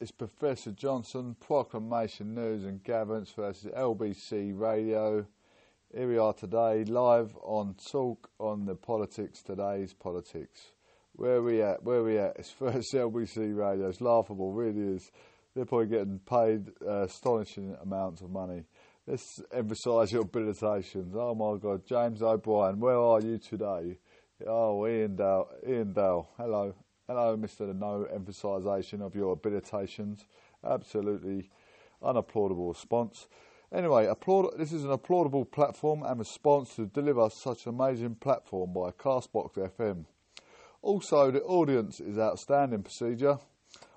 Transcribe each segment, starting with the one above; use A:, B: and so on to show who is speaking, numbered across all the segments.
A: It's Professor Johnson, Proclamation News and Gatherance versus LBC Radio. Here we are today, live on Talk on the Politics, today's politics. Where we at? Where we at? It's first LBC Radio. It's laughable, really is. They're probably getting paid uh, astonishing amounts of money. Let's emphasise your habilitations. Oh my God, James O'Brien, where are you today? Oh, Iain Dale, Iain Dale, hello. Hello, Mr. No emphasisation of your habilitations. Absolutely unapplaudable response. Anyway, applaud, this is an applaudable platform and response to deliver such an amazing platform by Castbox FM. Also, the audience is outstanding procedure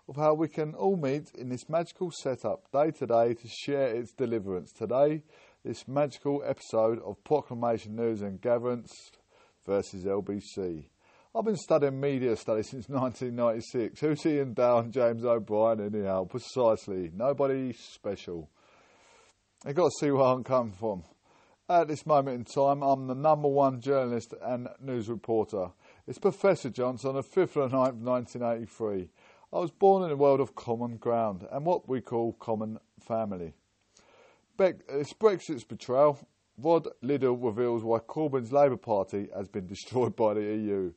A: of how we can all meet in this magical setup day to day to share its deliverance. Today, this magical episode of Proclamation News and Gatherance versus LBC. I've been studying media studies since 1996. Who's Ian Down, James O'Brien, anyhow? Precisely. Nobody special. You've got to see where I'm coming from. At this moment in time, I'm the number one journalist and news reporter. It's Professor Johnson, the 5th of the 9th, 1983. I was born in a world of common ground and what we call common family. Be- it's Brexit's betrayal. Rod Liddle reveals why Corbyn's Labour Party has been destroyed by the EU.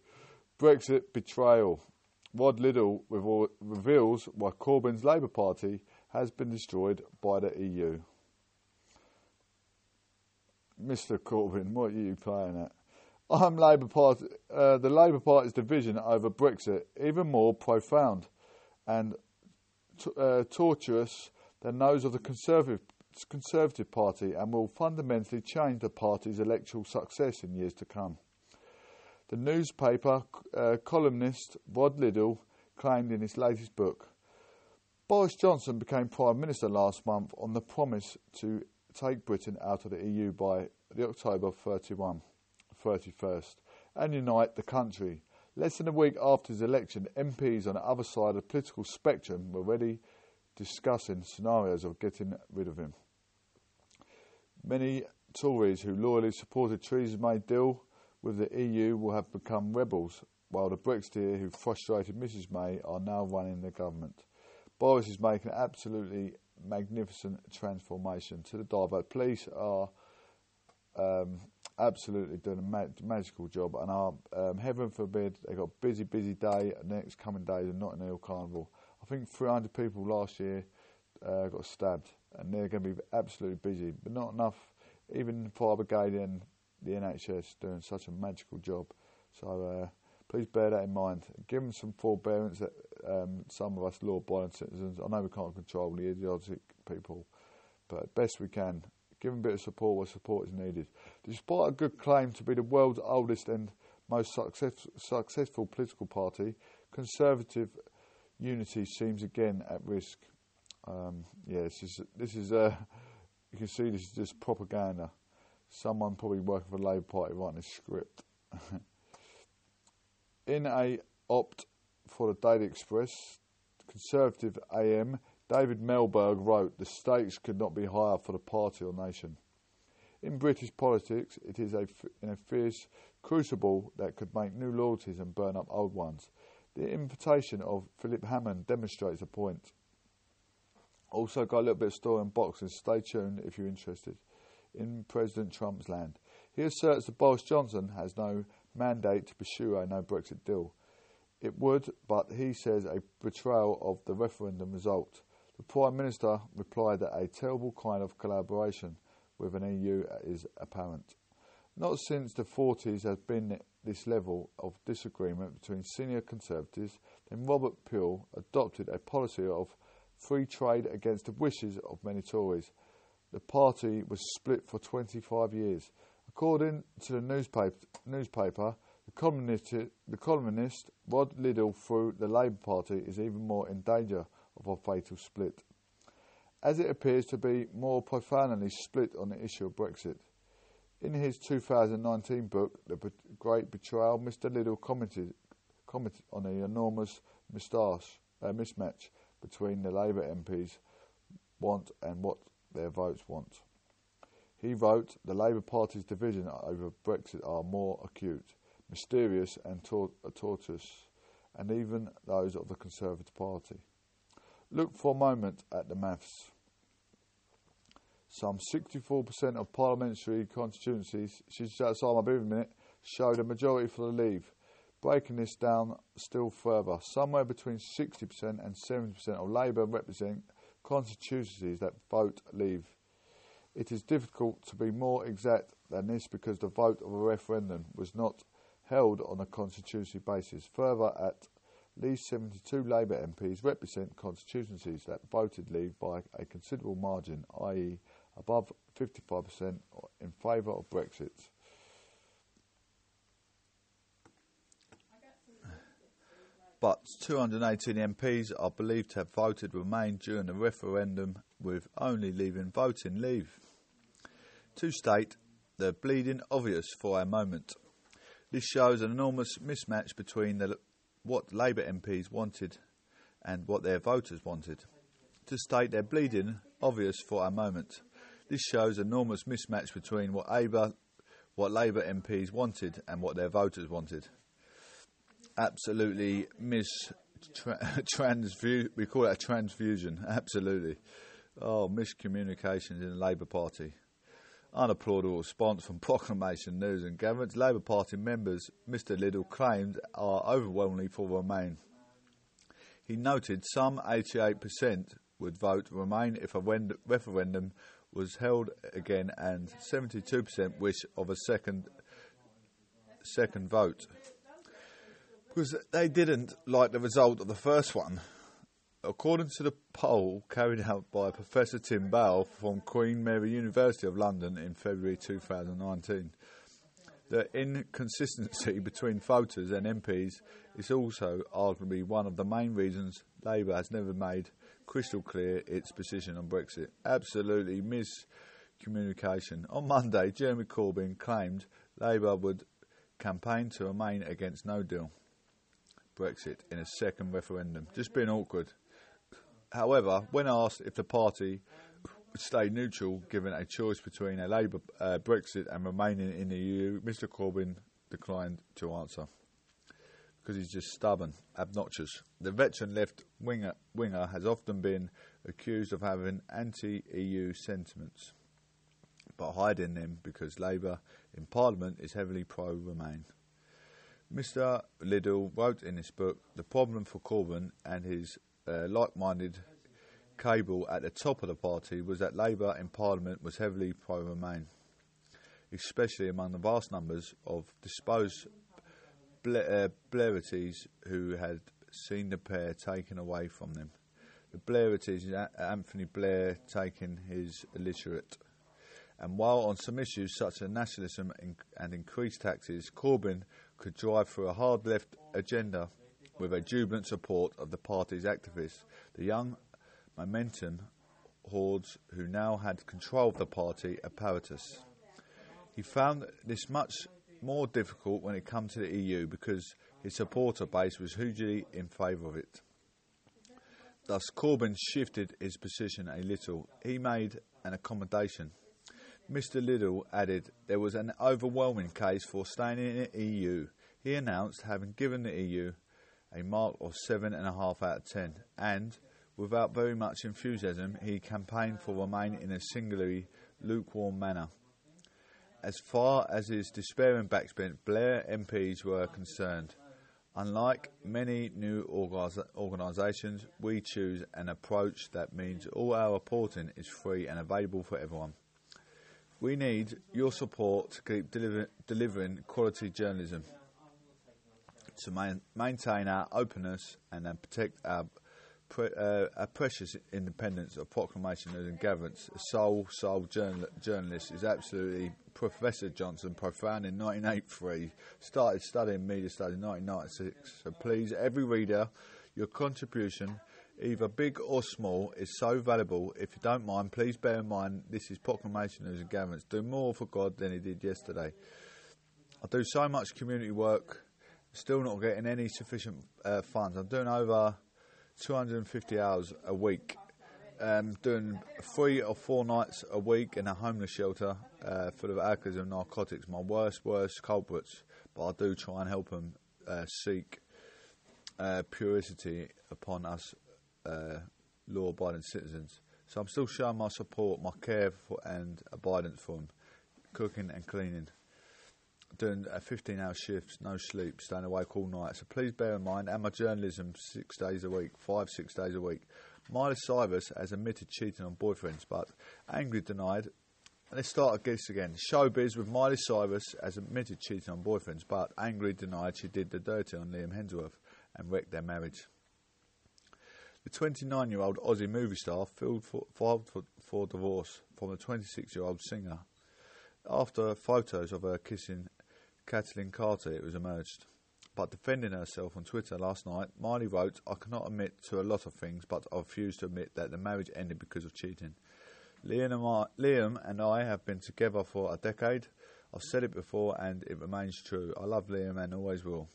A: Brexit betrayal. Rod Liddle reveals why Corbyn's Labour Party has been destroyed by the EU. Mr. Corbyn, what are you playing at? I'm Labour Party. Uh, the Labour Party's division over Brexit even more profound and t- uh, tortuous than those of the Conservative, Conservative Party and will fundamentally change the party's electoral success in years to come. The newspaper uh, columnist Rod Liddle claimed in his latest book Boris Johnson became Prime Minister last month on the promise to take Britain out of the EU by the October 31, 31st and unite the country. Less than a week after his election, MPs on the other side of the political spectrum were already discussing scenarios of getting rid of him. Many Tories who loyally supported Theresa May deal with the EU will have become rebels, while the Brexiteers who frustrated Mrs May are now running the government. Boris is making an absolutely magnificent transformation to the divert. Police are um, absolutely doing a ma- magical job, and are um, heaven forbid they've got a busy, busy day. Next coming days are Notting Hill Carnival. I think 300 people last year uh, got stabbed, and they're going to be absolutely busy, but not enough. Even fire brigade and the NHS doing such a magical job. So uh, please bear that in mind. Give them some forbearance that um, some of us law-abiding citizens. I know we can't control the idiotic people, but best we can give them a bit of support where support is needed. Despite a good claim to be the world's oldest and most success, successful political party, Conservative unity seems again at risk. Um, yeah, this is this is uh, you can see this is just propaganda. Someone probably working for the Labour Party writing a script. In a opt for the Daily Express, Conservative AM David Melberg wrote, The stakes could not be higher for the party or nation. In British politics, it is a, in a fierce crucible that could make new loyalties and burn up old ones. The invitation of Philip Hammond demonstrates the point. Also, got a little bit of story on boxing. Stay tuned if you're interested. In President Trump's land, he asserts that Boris Johnson has no mandate to pursue a no Brexit deal. It would, but he says, a betrayal of the referendum result. The Prime Minister replied that a terrible kind of collaboration with an EU is apparent. Not since the 40s has been this level of disagreement between senior Conservatives, then Robert Peel adopted a policy of free trade against the wishes of many Tories. The party was split for 25 years. According to the newspaper, newspaper the, communist, the columnist Rod Liddle through the Labour Party is even more in danger of a fatal split, as it appears to be more profoundly split on the issue of Brexit. In his 2019 book, The Great Betrayal, Mr. Liddle commented, commented on the enormous moustache, uh, mismatch between the Labour MPs want and what their votes want. He wrote, The Labour Party's division over Brexit are more acute, mysterious and tor- tortuous, and even those of the Conservative Party. Look for a moment at the maths. Some 64% of parliamentary constituencies, she's outside my booth a minute, showed a majority for the Leave. Breaking this down still further, somewhere between 60% and 70% of Labour represent constituencies that vote Leave. It is difficult to be more exact than this because the vote of a referendum was not held on a constituency basis. Further, at least 72 Labour MPs represent constituencies that voted Leave by a considerable margin, i.e., above 55% in favour of Brexit. But 218 MPs are believed to have voted Remain during the referendum, with only leaving voting leave. To state the bleeding obvious for a moment. This shows an enormous mismatch between the, what Labour MPs wanted and what their voters wanted. To state they're bleeding obvious for a moment. This shows enormous mismatch between what Labour, what Labour MPs wanted and what their voters wanted. Absolutely mis transfu- we call it a transfusion. Absolutely. Oh, miscommunications in the Labour Party unapplaudable response from Proclamation News and Government's Labour Party members, Mr Liddle claimed, are overwhelmingly for Remain. He noted some 88% would vote Remain if a referendum was held again, and 72% wish of a second second vote. Because they didn't like the result of the first one. According to the poll carried out by Professor Tim Bale from Queen Mary University of London in February 2019, the inconsistency between voters and MPs is also arguably one of the main reasons Labour has never made crystal clear its position on Brexit. Absolutely miscommunication. On Monday, Jeremy Corbyn claimed Labour would campaign to remain against no deal Brexit in a second referendum. Just being awkward. However, when asked if the party would stay neutral given a choice between a Labour uh, Brexit and remaining in the EU, Mr Corbyn declined to answer because he's just stubborn, obnoxious. The veteran left winger, winger has often been accused of having anti EU sentiments, but hiding them because Labour in Parliament is heavily pro Remain. Mr. Liddle wrote in his book The Problem for Corbyn and his uh, like-minded cable at the top of the party was that Labour in Parliament was heavily pro-Remain, especially among the vast numbers of disposed Bla- uh, Blairites who had seen the pair taken away from them. The Blairites, Anthony Blair taking his illiterate. And while on some issues such as nationalism and increased taxes, Corbyn could drive through a hard left agenda with a jubilant support of the party's activists, the young Momentum hordes who now had control of the party apparatus. He found this much more difficult when it came to the EU because his supporter base was hugely in favour of it. Thus, Corbyn shifted his position a little. He made an accommodation. Mr. Liddle added there was an overwhelming case for staying in the EU. He announced having given the EU a mark of 7.5 out of 10, and, without very much enthusiasm, he campaigned for Remain in a singularly lukewarm manner. As far as his despairing backbench Blair MPs were concerned, unlike many new organisations, we choose an approach that means all our reporting is free and available for everyone. We need your support to keep deliver- delivering quality journalism to main, maintain our openness and then protect our, pre, uh, our precious independence of proclamation and governance. A sole, sole journal, journalist is absolutely Professor Johnson, profound in 1983, started studying media studies in 1996. So please, every reader, your contribution, either big or small, is so valuable. If you don't mind, please bear in mind this is proclamation and governance. Do more for God than he did yesterday. I do so much community work still not getting any sufficient uh, funds. I'm doing over 250 hours a week, um, doing three or four nights a week in a homeless shelter uh, full of alcoholism and narcotics. My worst, worst culprits, but I do try and help them uh, seek uh, purity upon us uh, law-abiding citizens. So I'm still showing my support, my care for, and abidance for them, cooking and cleaning, doing a 15-hour shifts, no sleep, staying awake all night. So please bear in mind, and my journalism six days a week, five, six days a week. Miley Cyrus has admitted cheating on boyfriends, but angrily denied. Let's start this again. Showbiz with Miley Cyrus has admitted cheating on boyfriends, but angrily denied she did the dirty on Liam Hemsworth and wrecked their marriage. The 29 year old Aussie movie star filed for, filed for, for divorce from the 26 year old singer. After photos of her kissing Kaitlynn Carter, it was emerged. But defending herself on Twitter last night, Miley wrote, I cannot admit to a lot of things, but I refuse to admit that the marriage ended because of cheating. Liam and I have been together for a decade. I've said it before and it remains true. I love Liam and always will.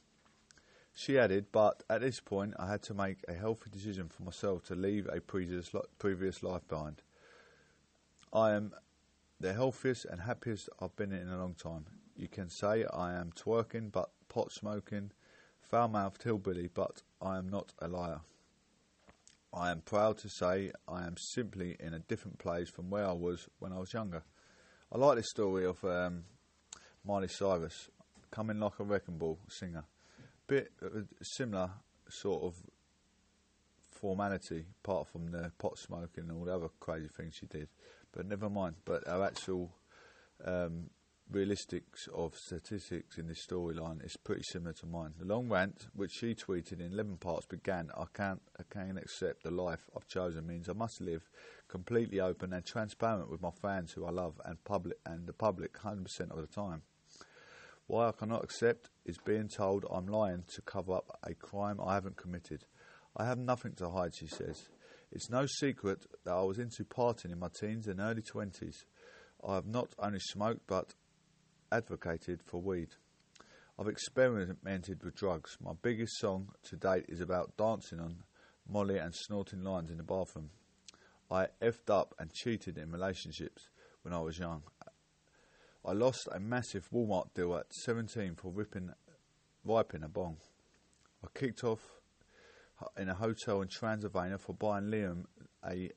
A: She added, but at this point I had to make a healthy decision for myself to leave a previous, previous life behind. I am the healthiest and happiest I've been in a long time. You can say I am twerking, but pot smoking, foul mouthed hillbilly, but I am not a liar. I am proud to say I am simply in a different place from where I was when I was younger. I like this story of um, Miley Cyrus coming like a wrecking ball singer bit similar sort of formality, apart from the pot smoking and all the other crazy things she did. But never mind. But our actual um, realistics of statistics in this storyline is pretty similar to mine. The long rant, which she tweeted in 11 parts, began I can't, I can't accept the life I've chosen means I must live completely open and transparent with my fans who I love and public and the public 100% of the time. Why I cannot accept is being told I'm lying to cover up a crime I haven't committed. I have nothing to hide, she says. It's no secret that I was into partying in my teens and early 20s. I have not only smoked but advocated for weed. I've experimented with drugs. My biggest song to date is about dancing on Molly and snorting lines in the bathroom. I effed up and cheated in relationships when I was young. I lost a massive Walmart deal at 17 for ripping, wiping a bong. I kicked off in a hotel in Transylvania for buying Liam a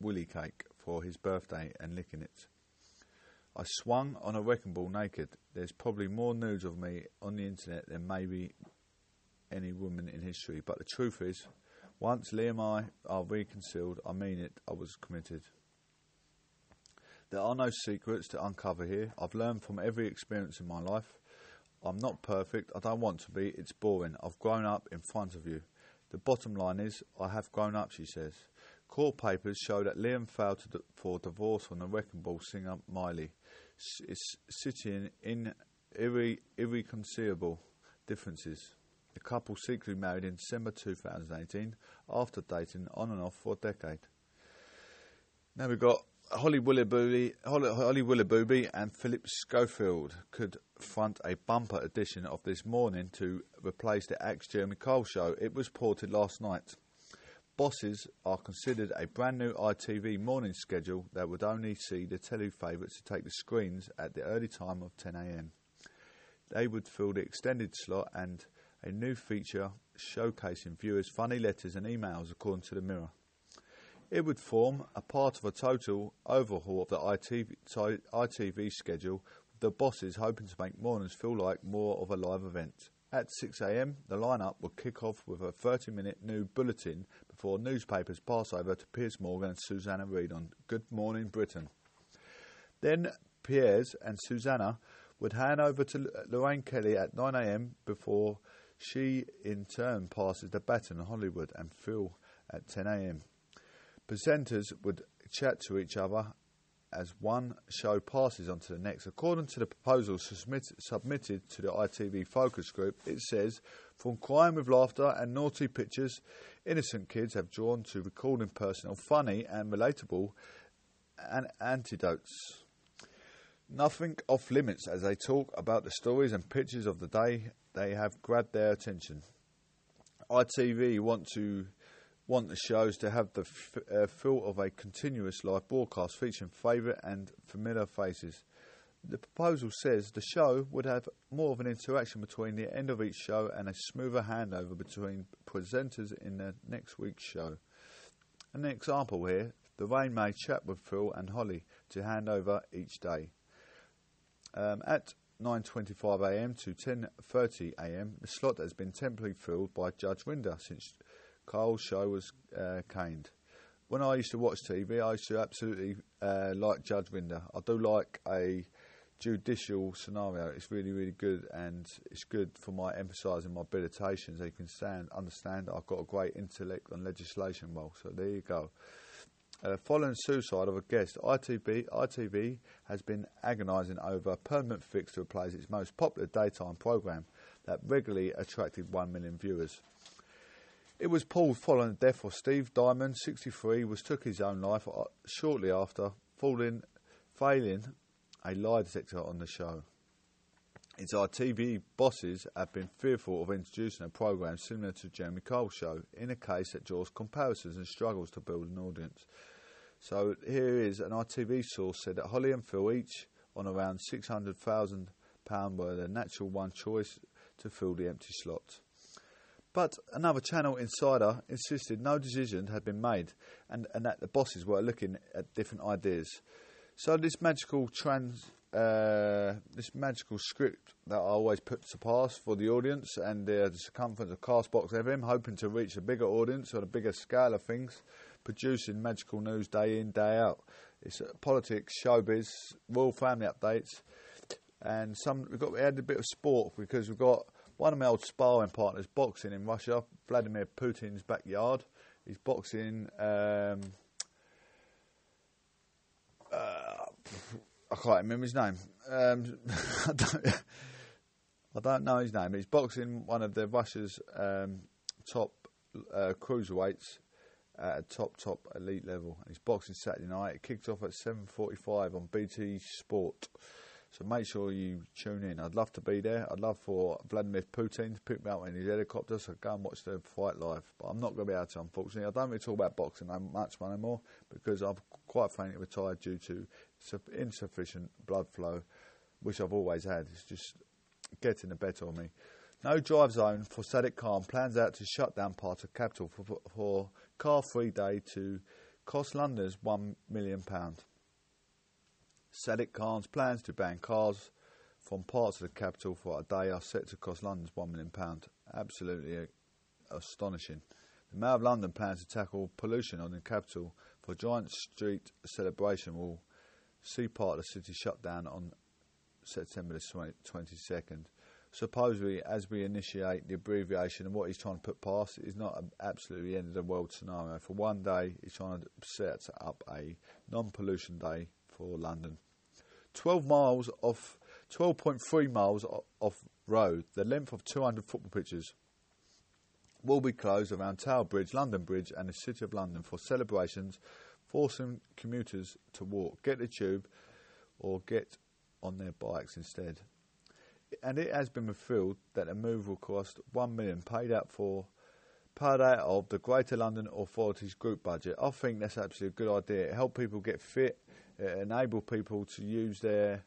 A: willy cake for his birthday and licking it. I swung on a wrecking ball naked. There's probably more nudes of me on the internet than maybe any woman in history, but the truth is, once Liam and I are reconciled, I mean it, I was committed. There are no secrets to uncover here. I've learned from every experience in my life. I'm not perfect. I don't want to be. It's boring. I've grown up in front of you. The bottom line is, I have grown up, she says. Court papers show that Liam failed d- for divorce from the wrecking ball singer Miley. It's sitting in irre- irreconcilable differences. The couple secretly married in December 2018 after dating on and off for a decade. Now we've got Holly Willoughby, Holly, Willoughby and Philip Schofield could front a bumper edition of this morning to replace the Axe Jeremy Kyle show. It was ported last night. Bosses are considered a brand new ITV morning schedule that would only see the telly favourites to take the screens at the early time of 10am. They would fill the extended slot and a new feature showcasing viewers' funny letters and emails, according to the Mirror. It would form a part of a total overhaul of the ITV, ITV schedule, with the bosses hoping to make mornings feel like more of a live event. At 6am, the lineup would kick off with a 30 minute new bulletin before newspapers pass over to Piers Morgan and Susanna Reid on Good Morning Britain. Then Piers and Susanna would hand over to Lorraine Kelly at 9am before she in turn passes the baton to Hollywood and Phil at 10am. Presenters would chat to each other as one show passes on to the next. According to the proposal submit, submitted to the ITV focus group, it says, from crying with laughter and naughty pictures, innocent kids have drawn to recording personal, funny and relatable and antidotes. Nothing off limits as they talk about the stories and pictures of the day they have grabbed their attention. ITV want to want the shows to have the f- uh, feel of a continuous live broadcast featuring favourite and familiar faces. The proposal says the show would have more of an interaction between the end of each show and a smoother handover between presenters in the next week's show. An example here, the rain made Chatwood, Phil and Holly to hand over each day. Um, at 9.25am to 10.30am, the slot has been temporarily filled by Judge Rinder since Carl's show was uh, caned. When I used to watch TV, I used to absolutely uh, like Judge Rinder. I do like a judicial scenario. It's really, really good, and it's good for my emphasising my abilitations. So you can stand, understand I've got a great intellect on legislation role. So there you go. Uh, following suicide of a guest, ITV, ITV has been agonising over a permanent fix to replace its most popular daytime programme that regularly attracted 1 million viewers. It was Paul following the death of Steve Dymond, 63, was took his own life uh, shortly after falling, failing a lie detector on the show. Its ITV bosses have been fearful of introducing a programme similar to Jeremy Cole's show, in a case that draws comparisons and struggles to build an audience. So here is an ITV source said that Holly and Phil each on around £600,000 were the natural one choice to fill the empty slot. But another channel insider insisted no decision had been made and, and that the bosses were looking at different ideas. So this magical trans, uh, this magical script that I always put to pass for the audience and uh, the circumference of cast box, Castbox FM, hoping to reach a bigger audience on a bigger scale of things, producing magical news day in day out. It's uh, politics, showbiz, royal family updates, and some we've got we had a bit of sport because we've got one of my old sparring partners boxing in Russia, Vladimir Putin's backyard. He's boxing. Um, I can't remember his name. Um, I, don't, I, don't, know his name. He's boxing one of the Russia's um, top uh, cruiserweights at a top top elite level. And He's boxing Saturday night. It kicks off at 7:45 on BT Sport. So make sure you tune in. I'd love to be there. I'd love for Vladimir Putin to pick me up in his helicopter so go and watch the fight live. But I'm not going to be able to, unfortunately. I don't really talk about boxing that much anymore because I've quite frankly retired due to insufficient blood flow, which I've always had. It's just getting the better of me. No drive zone for Sadiq Khan plans out to shut down part of capital for, for car free day to cost Londoners £1 million. Sadiq Khan's plans to ban cars from parts of the capital for a day are set to cost London's £1 million. Absolutely uh, astonishing. The Mayor of London plans to tackle pollution on the capital for a giant street celebration will see part of the city shut down on September the 22nd. Supposedly, as we initiate the abbreviation and what he's trying to put past, is not an absolutely end of the world scenario. For one day, he's trying to set up a non pollution day for London. 12 miles off, 12.3 miles off road, the length of 200 football pitches, will be closed around Tower Bridge, London Bridge, and the City of London for celebrations forcing commuters to walk, get the tube, or get on their bikes instead. And it has been revealed that the move will cost one million paid out for paid out of the Greater London Authority's group budget. I think that's absolutely a good idea. Help people get fit, it enable people to use their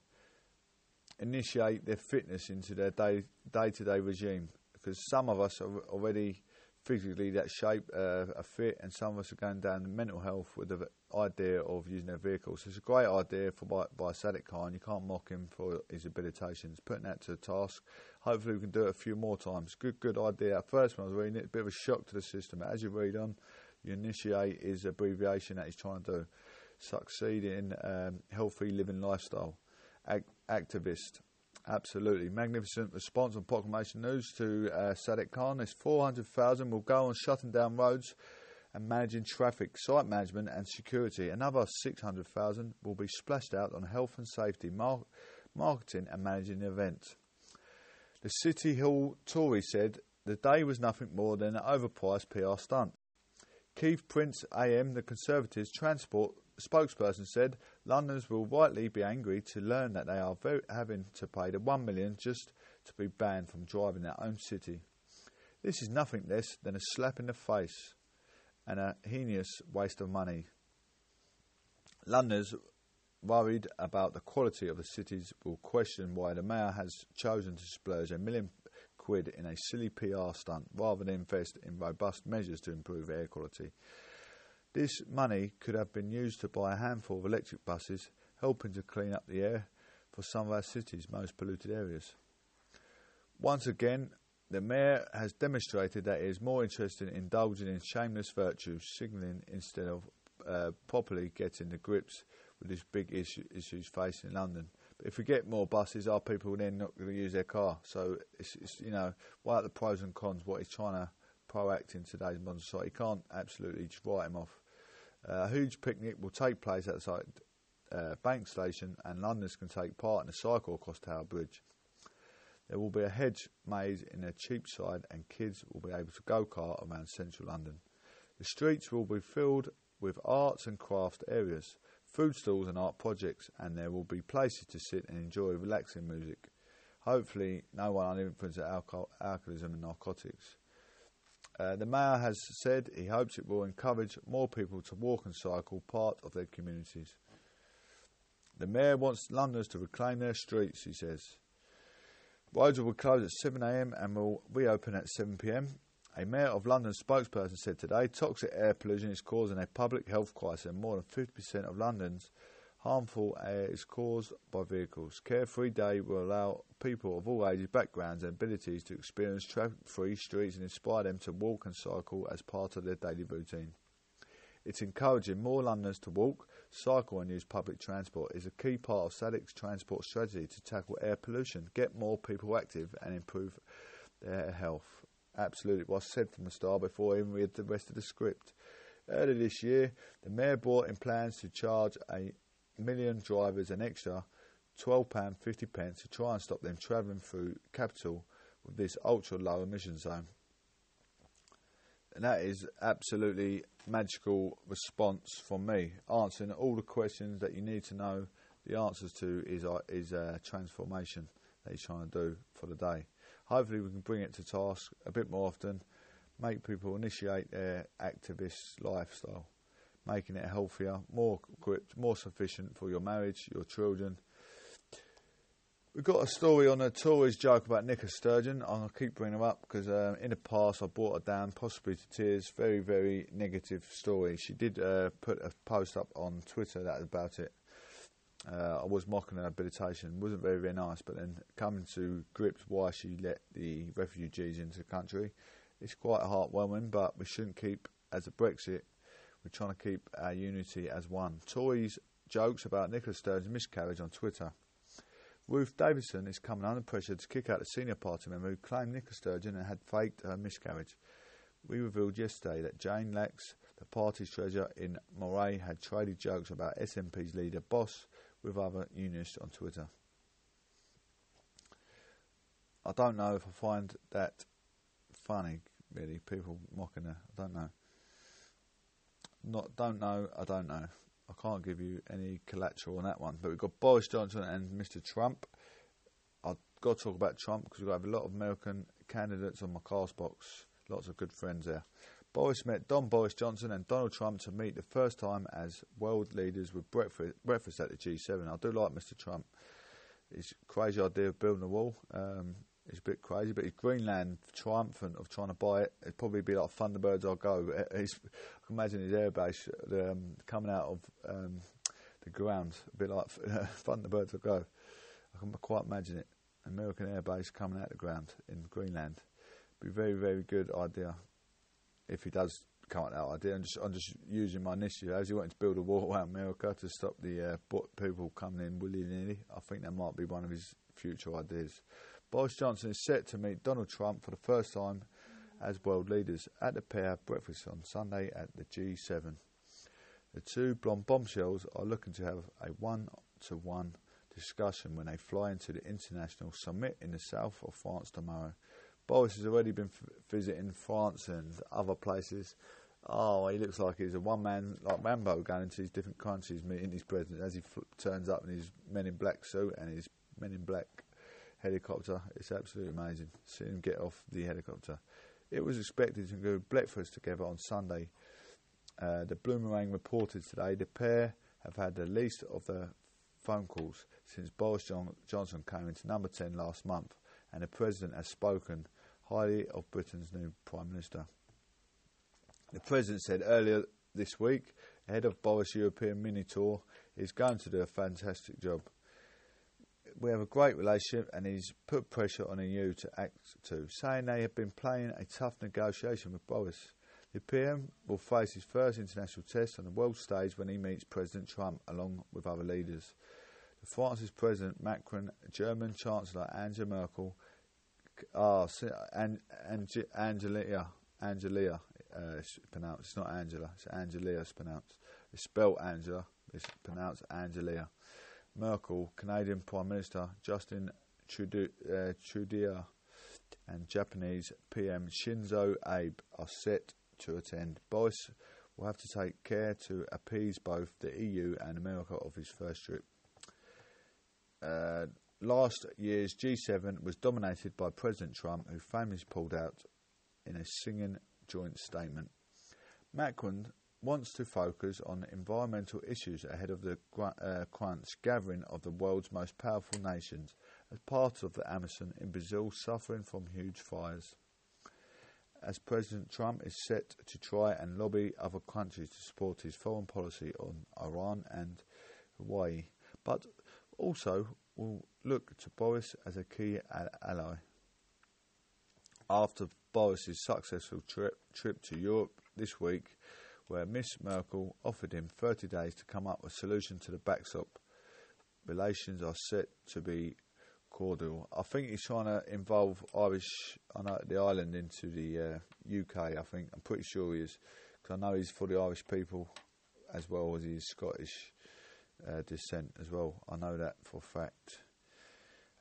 A: initiate their fitness into their day day to day regime because some of us are already physically that shape, uh, are fit, and some of us are going down the mental health with the idea of using their vehicles. So it's a great idea for by, by Sadiq Khan. You can't mock him for his habilitations. Putting that to the task. Hopefully, we can do it a few more times. Good, good idea. At first, when I was reading it, a bit of a shock to the system. As you read on, you initiate his abbreviation that he's trying to do. Succeed in um, healthy living lifestyle. Ac- activist. Absolutely. Magnificent response on Proclamation News to uh, Sadiq Khan. This 400,000 will go on shutting down roads and managing traffic, site management and security. Another 600,000 will be splashed out on health and safety, mar- marketing and managing the event. The City Hall Tory said the day was nothing more than an overpriced PR stunt. Keith Prince AM, the Conservatives transport spokesperson, said Londoners will rightly be angry to learn that they are very, having to pay the one million just to be banned from driving their own city. This is nothing less than a slap in the face and a heinous waste of money. Londoners worried about the quality of the cities will question why the mayor has chosen to splurge a million quid in a silly PR stunt rather than invest in robust measures to improve air quality. This money could have been used to buy a handful of electric buses, helping to clean up the air for some of our city's most polluted areas. Once again, the Mayor has demonstrated that he is more interested in indulging in shameless virtue signalling instead of uh, properly getting the grips with these big issue, issues facing London. But if we get more buses, are people are then not going to use their car? So it's, it's you know, what are the pros and cons? What he's trying to proact in today's modern society? You can't absolutely just write him off. A huge picnic will take place outside uh, Bank Station, and Londoners can take part in a cycle across Tower Bridge. There will be a hedge maze in the Cheapside, and kids will be able to go kart around central London. The streets will be filled with arts and craft areas, food stalls and art projects, and there will be places to sit and enjoy relaxing music. Hopefully, no one under influence of alcohol, alcoholism and narcotics. Uh, the mayor has said he hopes it will encourage more people to walk and cycle part of their communities. The mayor wants Londoners to reclaim their streets, he says. Roads will close at 7am and will reopen at 7pm. A Mayor of London spokesperson said today toxic air pollution is causing a public health crisis and more than 50% of London's harmful air is caused by vehicles. Carefree Day will allow people of all ages, backgrounds and abilities to experience traffic-free streets and inspire them to walk and cycle as part of their daily routine. It's encouraging more Londoners to walk, cycle and use public transport is a key part of Sadiq's transport strategy to tackle air pollution, get more people active and improve their health. Absolutely, was said from the start before I even read the rest of the script. Earlier this year, the Mayor brought in plans to charge a million drivers an extra £12.50 pence to try and stop them travelling through capital with this ultra low emission zone. And that is absolutely magical response from me, answering all the questions that you need to know the answers to is uh, is a transformation that he's trying to do for the day. Hopefully, we can bring it to task a bit more often, make people initiate their activist lifestyle, making it healthier, more equipped, more sufficient for your marriage, your children, We've got a story on a Tories joke about Nicola Sturgeon. To keep bringing her up because um, in the past I brought her down, possibly to tears. Very, very negative story. She did uh, put a post up on Twitter that about it. Uh, I was mocking her habilitation. It wasn't very, very nice, but then coming to grips why she let the refugees into the country, it's quite heartwarming, but we shouldn't keep, as a Brexit, we're trying to keep our unity as one. Tories jokes about Nicola Sturgeon's miscarriage on Twitter. Ruth Davidson is coming under pressure to kick out a senior party member who claimed Nicola Sturgeon had faked her miscarriage. We revealed yesterday that Jane Lax, the party's treasurer in Moray, had traded jokes about SNP's leader Boss with other unionists on Twitter. I don't know if I find that funny, really, people mocking her. I don't know. Not don't know, I don't know. I can't give you any collateral on that one. But we've got Boris Johnson and Mr. Trump. I've got to talk about Trump because we've got a lot of American candidates on my Castbox. Lots of good friends there. Boris met Don Boris Johnson and Donald Trump to meet the first time as world leaders with breakfast, breakfast at the G7. I do like Mr. Trump. His crazy idea of building a wall. Um, it's a bit crazy, but his Greenland triumphant of trying to buy it. It'd probably be like Thunderbirds I'll go. He's, I can imagine his airbase um, coming out of um, the ground, a bit like Thunderbirds I'll go. I can quite imagine it. American airbase coming out of the ground in Greenland. Be a very, very good idea if he does come out that idea. I'm just, I'm just using my initiative as he wanted to build a wall around America to stop the uh, people coming in willy nilly. I think that might be one of his future ideas. Boris Johnson is set to meet Donald Trump for the first time as world leaders at the pair breakfast on Sunday at the G7. The two blonde bombshells are looking to have a one to one discussion when they fly into the international summit in the south of France tomorrow. Boris has already been f- visiting France and other places. Oh, he looks like he's a one man, like Rambo, going into these different countries, meeting his president as he f- turns up in his men in black suit and his men in black helicopter. It's absolutely amazing. Seeing him get off the helicopter. It was expected to go breakfast together on Sunday. Uh, the Boomerang reported today the pair have had the least of the phone calls since Boris John- Johnson came into number 10 last month, and the President has spoken highly of Britain's new Prime Minister. The President said earlier this week ahead of Boris European mini tour. He's going to do a fantastic job. We have a great relationship, and he's put pressure on EU to act to, saying they have been playing a tough negotiation with Boris. The PM will face his first international test on the world stage when he meets President Trump along with other leaders. The France's President Macron, German Chancellor Angela Merkel, uh, and, and, Angelia, Angelia, uh, it's pronounced, it's not Angela, it's Angelia, it's pronounced. It's spelled Angela, it's pronounced Angelia. Merkel, Canadian Prime Minister Justin Trudeau, uh, and Japanese PM Shinzo Abe are set to attend. Boris will have to take care to appease both the EU and America of his first trip. Uh, last year's G7 was dominated by President Trump, who famously pulled out in a singing joint statement. Macron wants to focus on environmental issues ahead of the uh, Crunch gathering of the world's most powerful nations as part of the Amazon in Brazil suffering from huge fires as President Trump is set to try and lobby other countries to support his foreign policy on Iran and Huawei, but also will look to Boris as a key ally. After Boris's successful trip, trip to Europe this week, where Miss Merkel offered him 30 days to come up with a solution to the backstop, relations are set to be cordial. I think he's trying to involve Irish, I know, the island into the uh, UK. I think I'm pretty sure he is, because I know he's for the Irish people as well as his Scottish uh, descent as well. I know that for a fact.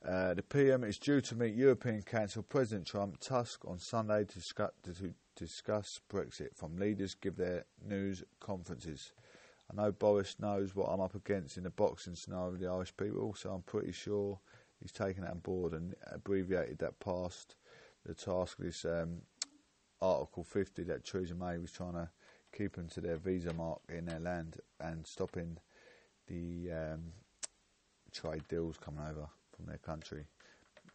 A: Uh, the PM is due to meet European Council President Trump Tusk on Sunday to discuss, to discuss Brexit. From leaders give their news conferences. I know Boris knows what I'm up against in the boxing scenario with the Irish people, so I'm pretty sure he's taken that on board and abbreviated that past the task of this um, Article 50 that Theresa May was trying to keep them to their visa mark in their land and stopping the um, trade deals coming over from their country,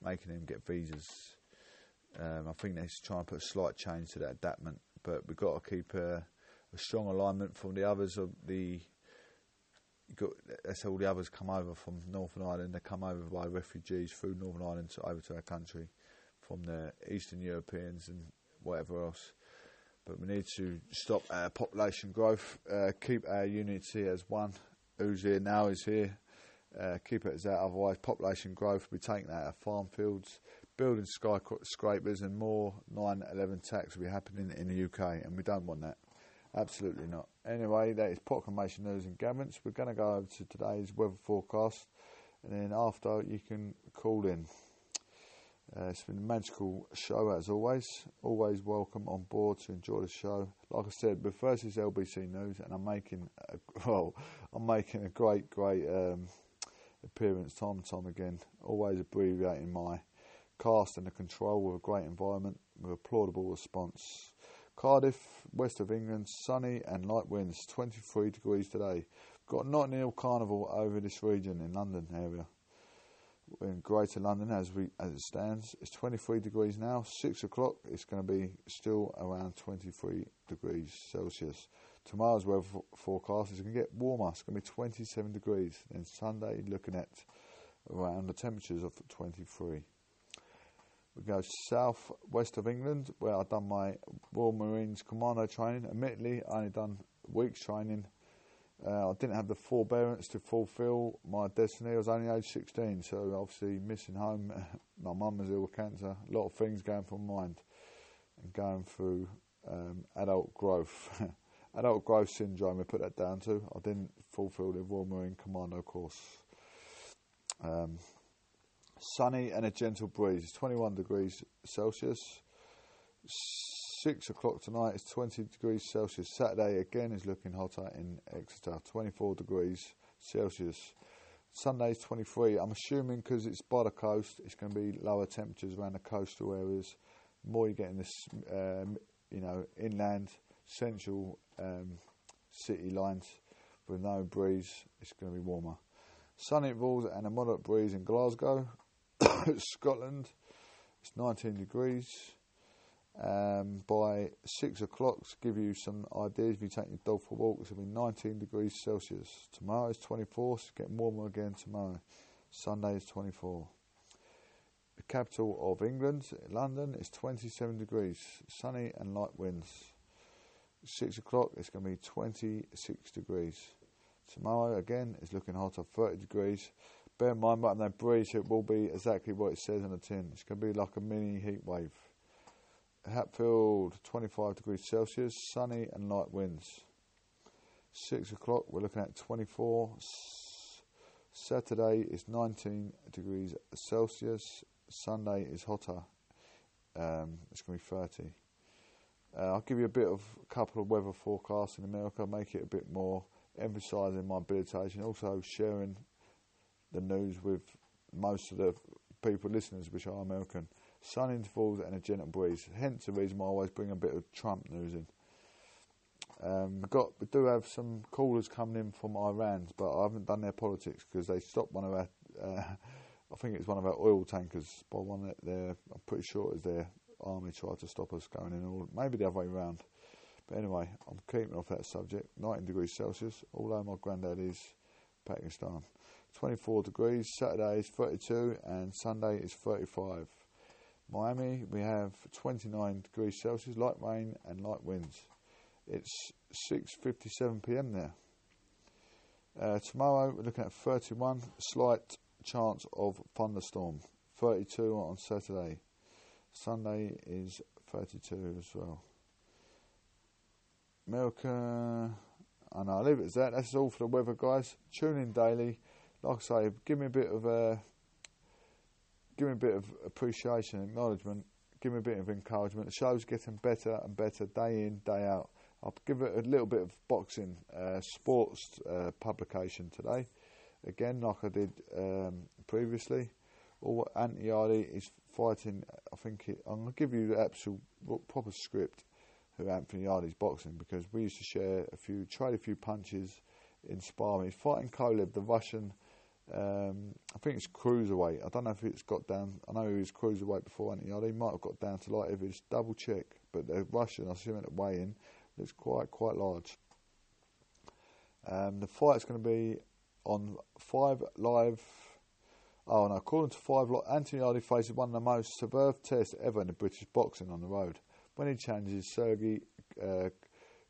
A: making them get visas. Um, I think they're trying to put a slight change to that adaptation, but we've got to keep a, a strong alignment from the others of the got that's all the others come over from Northern Ireland. They come over by refugees through Northern Ireland to over to our country from the Eastern Europeans and whatever else. But we need to stop our population growth, uh, keep our unity as one. Who's here now is here. Uh, keep it as that. Otherwise, population growth will be taken out of farm fields, building skyscrapers, and more 9/11 attacks will be happening in the UK, and we don't want that. Absolutely not. Anyway, that is Proclamation News and Governments. We're going to go over to today's weather forecast, and then after you can call in. Uh, it's been a magical show as always. Always welcome on board to enjoy the show. Like I said, but first is LBC News, and I'm making a, well, I'm making a great, great um, appearance time and time again. Always abbreviating my cast and the control with a great environment with a plaudable response. Cardiff, west of England, sunny and light winds, 23 degrees today. Got Notting Hill Carnival over this region in London area. In Greater London, as we as it stands, it's 23 degrees now. Six o'clock, it's going to be still around 23 degrees Celsius. Tomorrow's weather forecast is going to get warmer. It's going to be 27 degrees. Then Sunday, looking at around the temperatures of 23. We go south west of England, where I've done my Royal Marines Commando training. Admittedly, I only done weeks training. Uh, I didn't have the forbearance to fulfil my destiny. I was only age 16, so obviously missing home. my mum was ill with cancer. A lot of things going through my mind, and going through um, adult growth. adult growth syndrome, we put that down to. I didn't fulfil the Royal Marine Commando course. Um, sunny and a gentle breeze. 21 degrees Celsius. Six o'clock tonight is 20 degrees Celsius. Saturday again is looking hotter in Exeter, 24 degrees Celsius. Sunday is 23. I'm assuming because it's by the coast, it's going to be lower temperatures around the coastal areas. more you get in this, um, you know, inland, central um, city lines with no breeze, it's going to be warmer. Sunny intervals and a moderate breeze in Glasgow, Scotland, it's 19 degrees. Um, by six o'clock, to give you some ideas, if you take your dog for a walk, it's going to be 19 degrees Celsius. Tomorrow is 24, it's getting warmer again tomorrow. Sunday is 24. The capital of England, London, is 27 degrees, sunny and light winds. Six o'clock, it's going to be 26 degrees. Tomorrow again it's looking hotter, 30 degrees. Bear in mind, but that breeze, it will be exactly what it says on the tin. It's going to be like a mini heat wave. Hatfield, 25 degrees Celsius, sunny and light winds. Six o'clock, we're looking at 24. Saturday is 19 degrees Celsius. Sunday is hotter. Um, it's going to be 30. Uh, I'll give you a bit of a couple of weather forecasts in America, make it a bit more emphasising my habilitation, also sharing the news with most of the people listeners, which are American sun intervals and a gentle breeze. Hence the reason why I always bring a bit of Trump news in. Um, we got we do have some callers coming in from Iran, but I haven't done their politics because they stopped one of our. Uh, I think it's one of our oil tankers by one that their. I'm pretty sure it was their army tried to stop us going in. All maybe the other way around. But anyway, I'm keeping off that subject. 19 degrees Celsius, although my granddad is Pakistan. 24 degrees. Saturday is 32 and Sunday is 35. Miami, we have 29 degrees Celsius, light rain and light winds. It's 6:57 p.m. there. Uh, tomorrow we're looking at 31, slight chance of thunderstorm. 32 on Saturday. Sunday is 32 as well. America, I know, I'll leave it as that. That's all for the weather, guys. Tune in daily. Like I say, give me a bit of a give me a bit of appreciation, acknowledgement, give me a bit of encouragement. The show's getting better and better day in, day out. I'll give it a little bit of boxing uh, sports uh, publication today, again like I did um, previously. All Anthony Yarde is fighting. I think it, I'm going to give you the absolute proper script who Anthony Yarde boxing because we used to share a few, trade a few punches, inspire me. He's fighting Kovalev, the Russian um, I think it's cruiserweight. I don't know if it's got down. I know he was cruiserweight before Anthony Yarde. He might have got down to light if it's double check. But the Russian, I see him at weigh in, looks quite quite large. Um, the fight's going to be on five live. Oh no! According to five, Anthony Yarde faces one of the most severe tests ever in British boxing on the road when he challenges Sergey uh,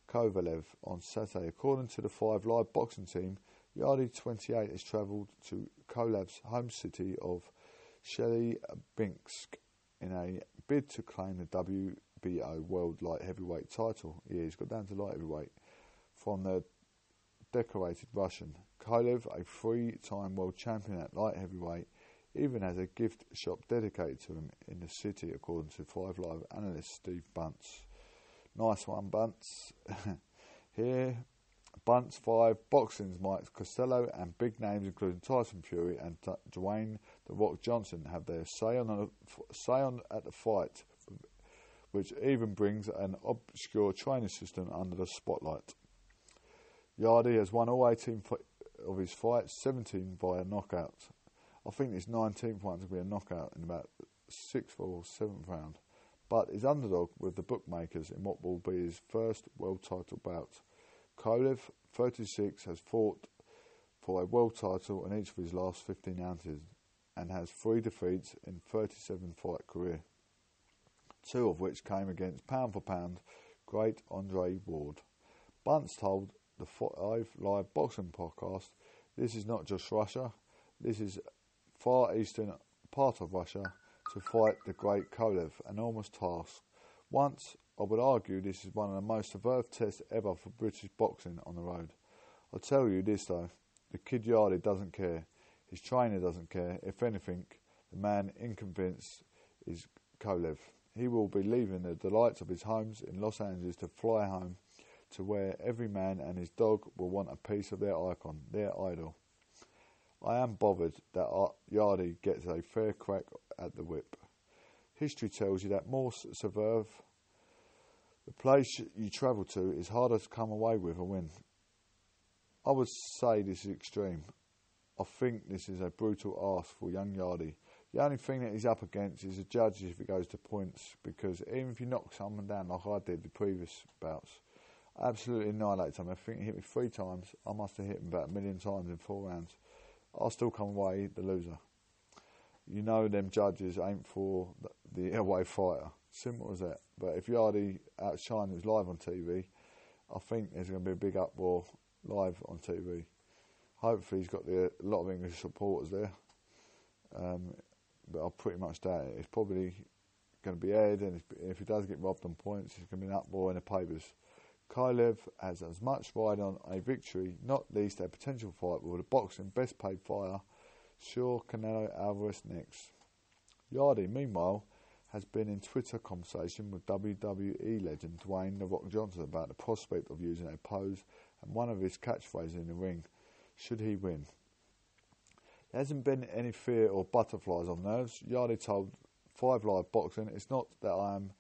A: Kovalev on Saturday. According to the five live boxing team. Yarde 28 has travelled to Kovalev's home city of Chelyabinsk in a bid to claim the WBO World Light Heavyweight title. Yeah, he's got down to light heavyweight from the decorated Russian. Kovalev, a three-time world champion at light heavyweight, even has a gift shop dedicated to him in the city, according to Five Live analyst Steve Bunce. Nice one, Bunce. Here, Bunce 5, Boxing's Mike Costello, and big names including Tyson Fury and Dwayne The Rock Johnson have their say on, a, say on at the fight, which even brings an obscure training system under the spotlight. Yarde has won all 18 of his fights, 17 via knockout. I think this 19th one's going to be a knockout in about 6th or 7th round, but is underdog with the bookmakers in what will be his first world title bout. Kovalev, 36, has fought for a world title in each of his last 15 ounces and has three defeats in 37 fight career, two of which came against pound for pound great Andre Ward. Bunce told the Five Live Boxing podcast, "This is not just Russia. This is far eastern part of Russia to fight the great Kovalev, enormous task. Once I would argue this is one of the most severe tests ever for British boxing on the road. I'll tell you this though, the kid Yarde doesn't care. His trainer doesn't care. If anything, the man inconvinced is Kolev. He will be leaving the delights of his homes in Los Angeles to fly home to where every man and his dog will want a piece of their icon, their idol. I am bothered that Yarde gets a fair crack at the whip. History tells you that more Sverve the place you travel to is harder to come away with a win. I would say this is extreme. I think this is a brutal ask for young Yarde. The only thing that he's up against is the judges if it goes to points, because even if you knock someone down like I did the previous bouts, absolutely annihilated him. I think he hit me three times. I must have hit him about a million times in four rounds. I'll still come away the loser. You know them judges ain't for the, away fighter. Simple as that. But if Yarde outshines who's live on TV, I think there's going to be a big uproar live on TV. Hopefully he's got the, a lot of English supporters there. Um, but I pretty much doubt it. It's probably going to be aired, and if he does get robbed on points, it's going to be an uproar in the papers. Kovalev has as much ride on a victory, not least a potential fight with the boxing best paid fighter, Sure Canelo Alvarez next. Yarde, meanwhile, has been in Twitter conversation with WWE legend Dwayne The Rock Johnson about the prospect of using a pose and one of his catchphrases in the ring, should he win. There hasn't been any fear or butterflies on nerves. Yarde told Five Live Boxing, it's not that I am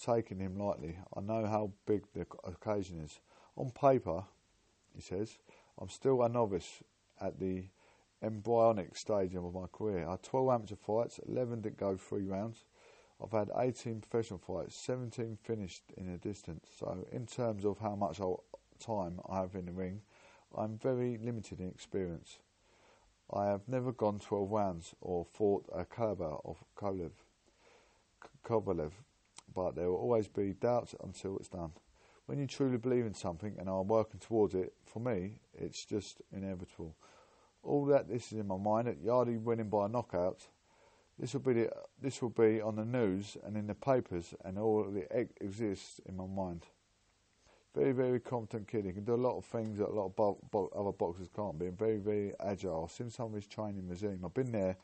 A: taking him lightly. I know how big the occasion is. On paper, he says, I'm still a novice at the embryonic stage of my career. I had 12 amateur fights, 11 did go three rounds. I've had 18 professional fights, 17 finished in a distance. So, in terms of how much time I have in the ring, I'm very limited in experience. I have never gone 12 rounds or fought a caliber of Kovalev, Kovalev but there will always be doubts until it's done. When you truly believe in something and are working towards it, for me, it's just inevitable. All that this is in my mind at Yarde winning by a knockout. This will be the, this will be on the news and in the papers, and all that exists in my mind. Very, very competent kid. He can do a lot of things that a lot of bo- bo- other boxers can't be. And very, very agile. I've seen some of his training regime. I've been there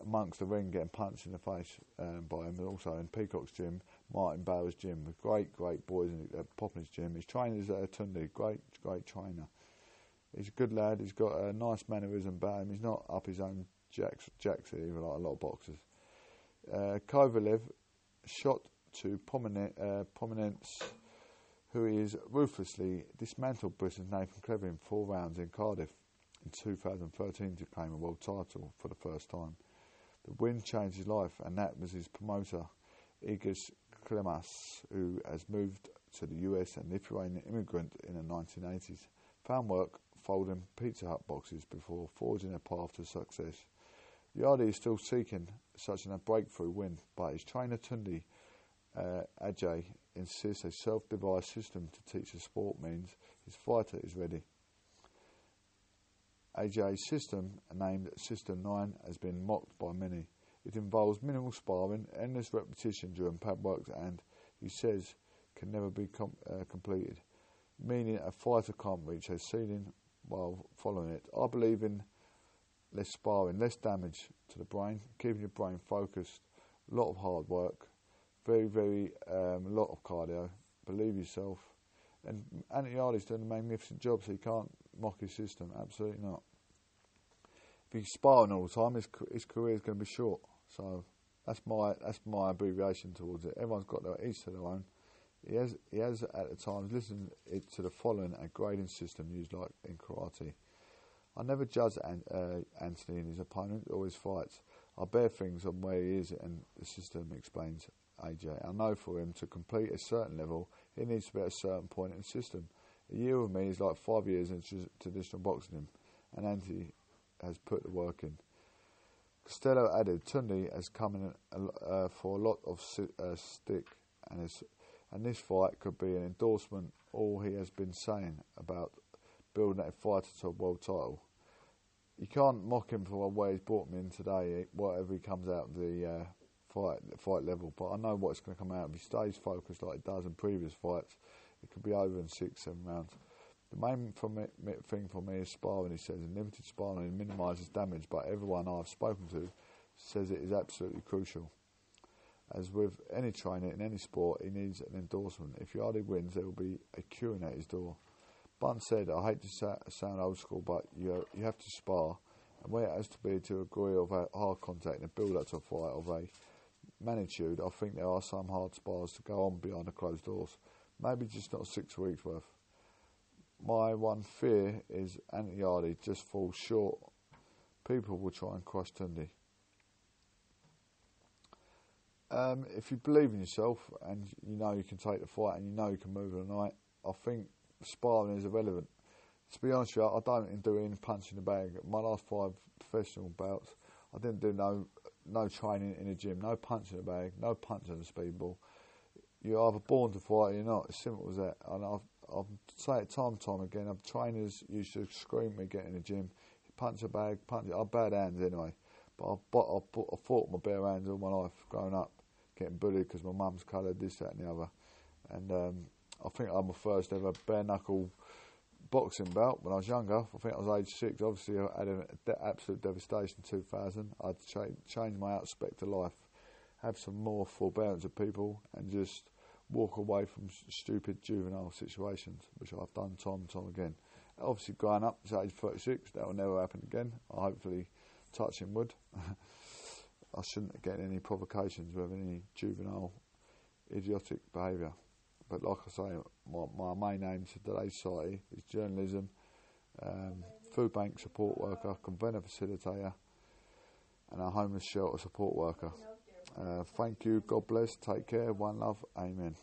A: amongst the ring getting punched in the face um, by him, but also in Peacock's gym, Martin Bowers' gym, with great, great boys in uh, Poppin's gym. His trainer's uh, Tunde, great, great trainer. He's a good lad. He's got a nice mannerism about him. He's not up his own jacks, jacks either, like a lot of boxers. Uh, Kovalev shot to prominent, uh, prominence, who is ruthlessly dismantled Britain's Nathan Clever in four rounds in Cardiff in 2013 to claim a world title for the first time. The win changed his life, and that was his promoter, Egis Klimas, who has moved to the US and Lithuanian immigrant in the 1980s. Found work folding Pizza Hut boxes before forging a path to success. Yarde is still seeking such a breakthrough win, but his trainer Tunde uh, Ajayi insists a self-devised system to teach the sport means his fighter is ready. AJ's system, named System 9, has been mocked by many. It involves minimal sparring, endless repetition during pad work, and, he says, can never be com- uh, completed, meaning a fighter can't reach a ceiling while following it. I believe in less sparring, less damage to the brain, keeping your brain focused, a lot of hard work, very, very, um, a lot of cardio, believe yourself. And Anthony Yarde's doing a magnificent job, so you can't mock his system, absolutely not if he's sparring all the time, his his career is going to be short. So that's my that's my abbreviation towards it. Everyone's got their each to their own. He has he has at the times listened to the following a grading system used like in karate. I never judge an, uh, Anthony and his opponent or his fights. I bear things on where he is, and the system explains AJ. I know for him to complete a certain level, he needs to be at a certain point in the system. A year with me is like five years in traditional boxing, and Anthony has put the work in. Costello added, Tunde has come in uh, for a lot of uh, stick, and, and this fight could be an endorsement all he has been saying about building a fighter to a world title. You can't mock him for where he's brought me in today, whatever he comes out of the uh, fight fight level. But I know what's going to come out. If he stays focused like he does in previous fights, it could be over in six, seven rounds. The main thing for me is sparring, he says, and limited sparring minimises damage, but everyone I've spoken to says it is absolutely crucial. As with any trainer in any sport, he needs an endorsement. If Yarde wins, there will be a queuing at his door. Bunn said, I hate to sound old school, but you, you have to spar, and where it has to be to agree of hard contact and build up to a fight of a magnitude, I think there are some hard spars to go on behind the closed doors. Maybe just not six weeks worth. My one fear is Yarde just falls short. People will try and crush Tunde. Um, if you believe in yourself and you know you can take the fight and you know you can move the night, I think sparring is irrelevant. To be honest with you, I don't do any punch in the bag. My last five professional bouts, I didn't do no no training in the gym, no punch in the bag, no punch in the speedball. You're either born to fight or you're not. Simple as that. And I've, I've say it time and time again. I've trainers used to scream at me getting in the gym, punch a bag, punch. I bad hands anyway, but I, but I, I fought my bare hands all my life growing up getting bullied because my mum's coloured, this, that, and the other. And um, I think I'm my first ever bare knuckle boxing bout when I was younger. I think I was age six. Obviously, I had an de- absolute devastation in 2000. I had to cha- change my aspect of life, have some more forbearance of people, and just walk away from stupid juvenile situations, which I've done time and time again. Obviously, growing up to age 36, that will never happen again. I hopefully touching wood. I shouldn't get any provocations with any juvenile idiotic behaviour. But like I say, my, my main aim to today's society is journalism, um, food bank support worker, convener facilitator, and a homeless shelter support worker. Uh, thank you, God bless, take care, one love, amen.